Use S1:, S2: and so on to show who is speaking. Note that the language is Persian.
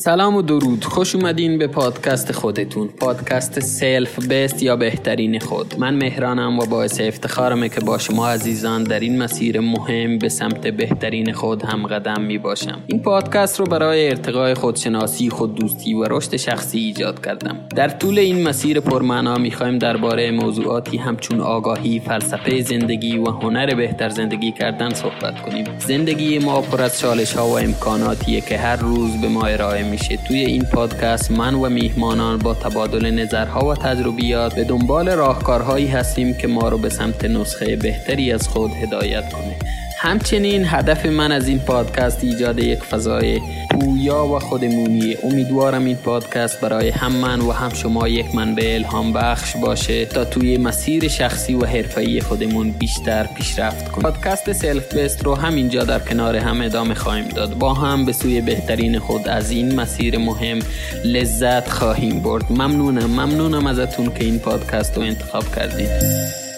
S1: سلام و درود. خوش اومدین به پادکست خودتون. پادکست Self Best یا بهترین خود. من مهرانم و باعث افتخارمه که با شما عزیزان در این مسیر مهم به سمت بهترین خود هم قدم می باشم این پادکست رو برای ارتقای خودشناسی خود دوستی و رشد شخصی ایجاد کردم. در طول این مسیر پرمعنا می‌خوایم درباره موضوعاتی همچون آگاهی فلسفه زندگی و هنر بهتر زندگی کردن صحبت کنیم. زندگی ما پر از چالش ها و امکاناتیه که هر روز به ما ارائه میشه توی این پادکست من و میهمانان با تبادل نظرها و تجربیات به دنبال راهکارهایی هستیم که ما رو به سمت نسخه بهتری از خود هدایت کنه. همچنین هدف من از این پادکست ایجاد یک فضای پویا و خودمونی. امیدوارم این پادکست برای هم من و هم شما یک منبع الهام بخش باشه تا توی مسیر شخصی و حرفه‌ای خودمون بیشتر پیشرفت کنیم. پادکست سلف بست رو همینجا در کنار هم ادامه خواهیم داد. با هم به سوی بهترین خود از این مسیر مهم لذت خواهیم برد. ممنونم. ممنونم ازتون که این پادکست رو انتخاب کردید.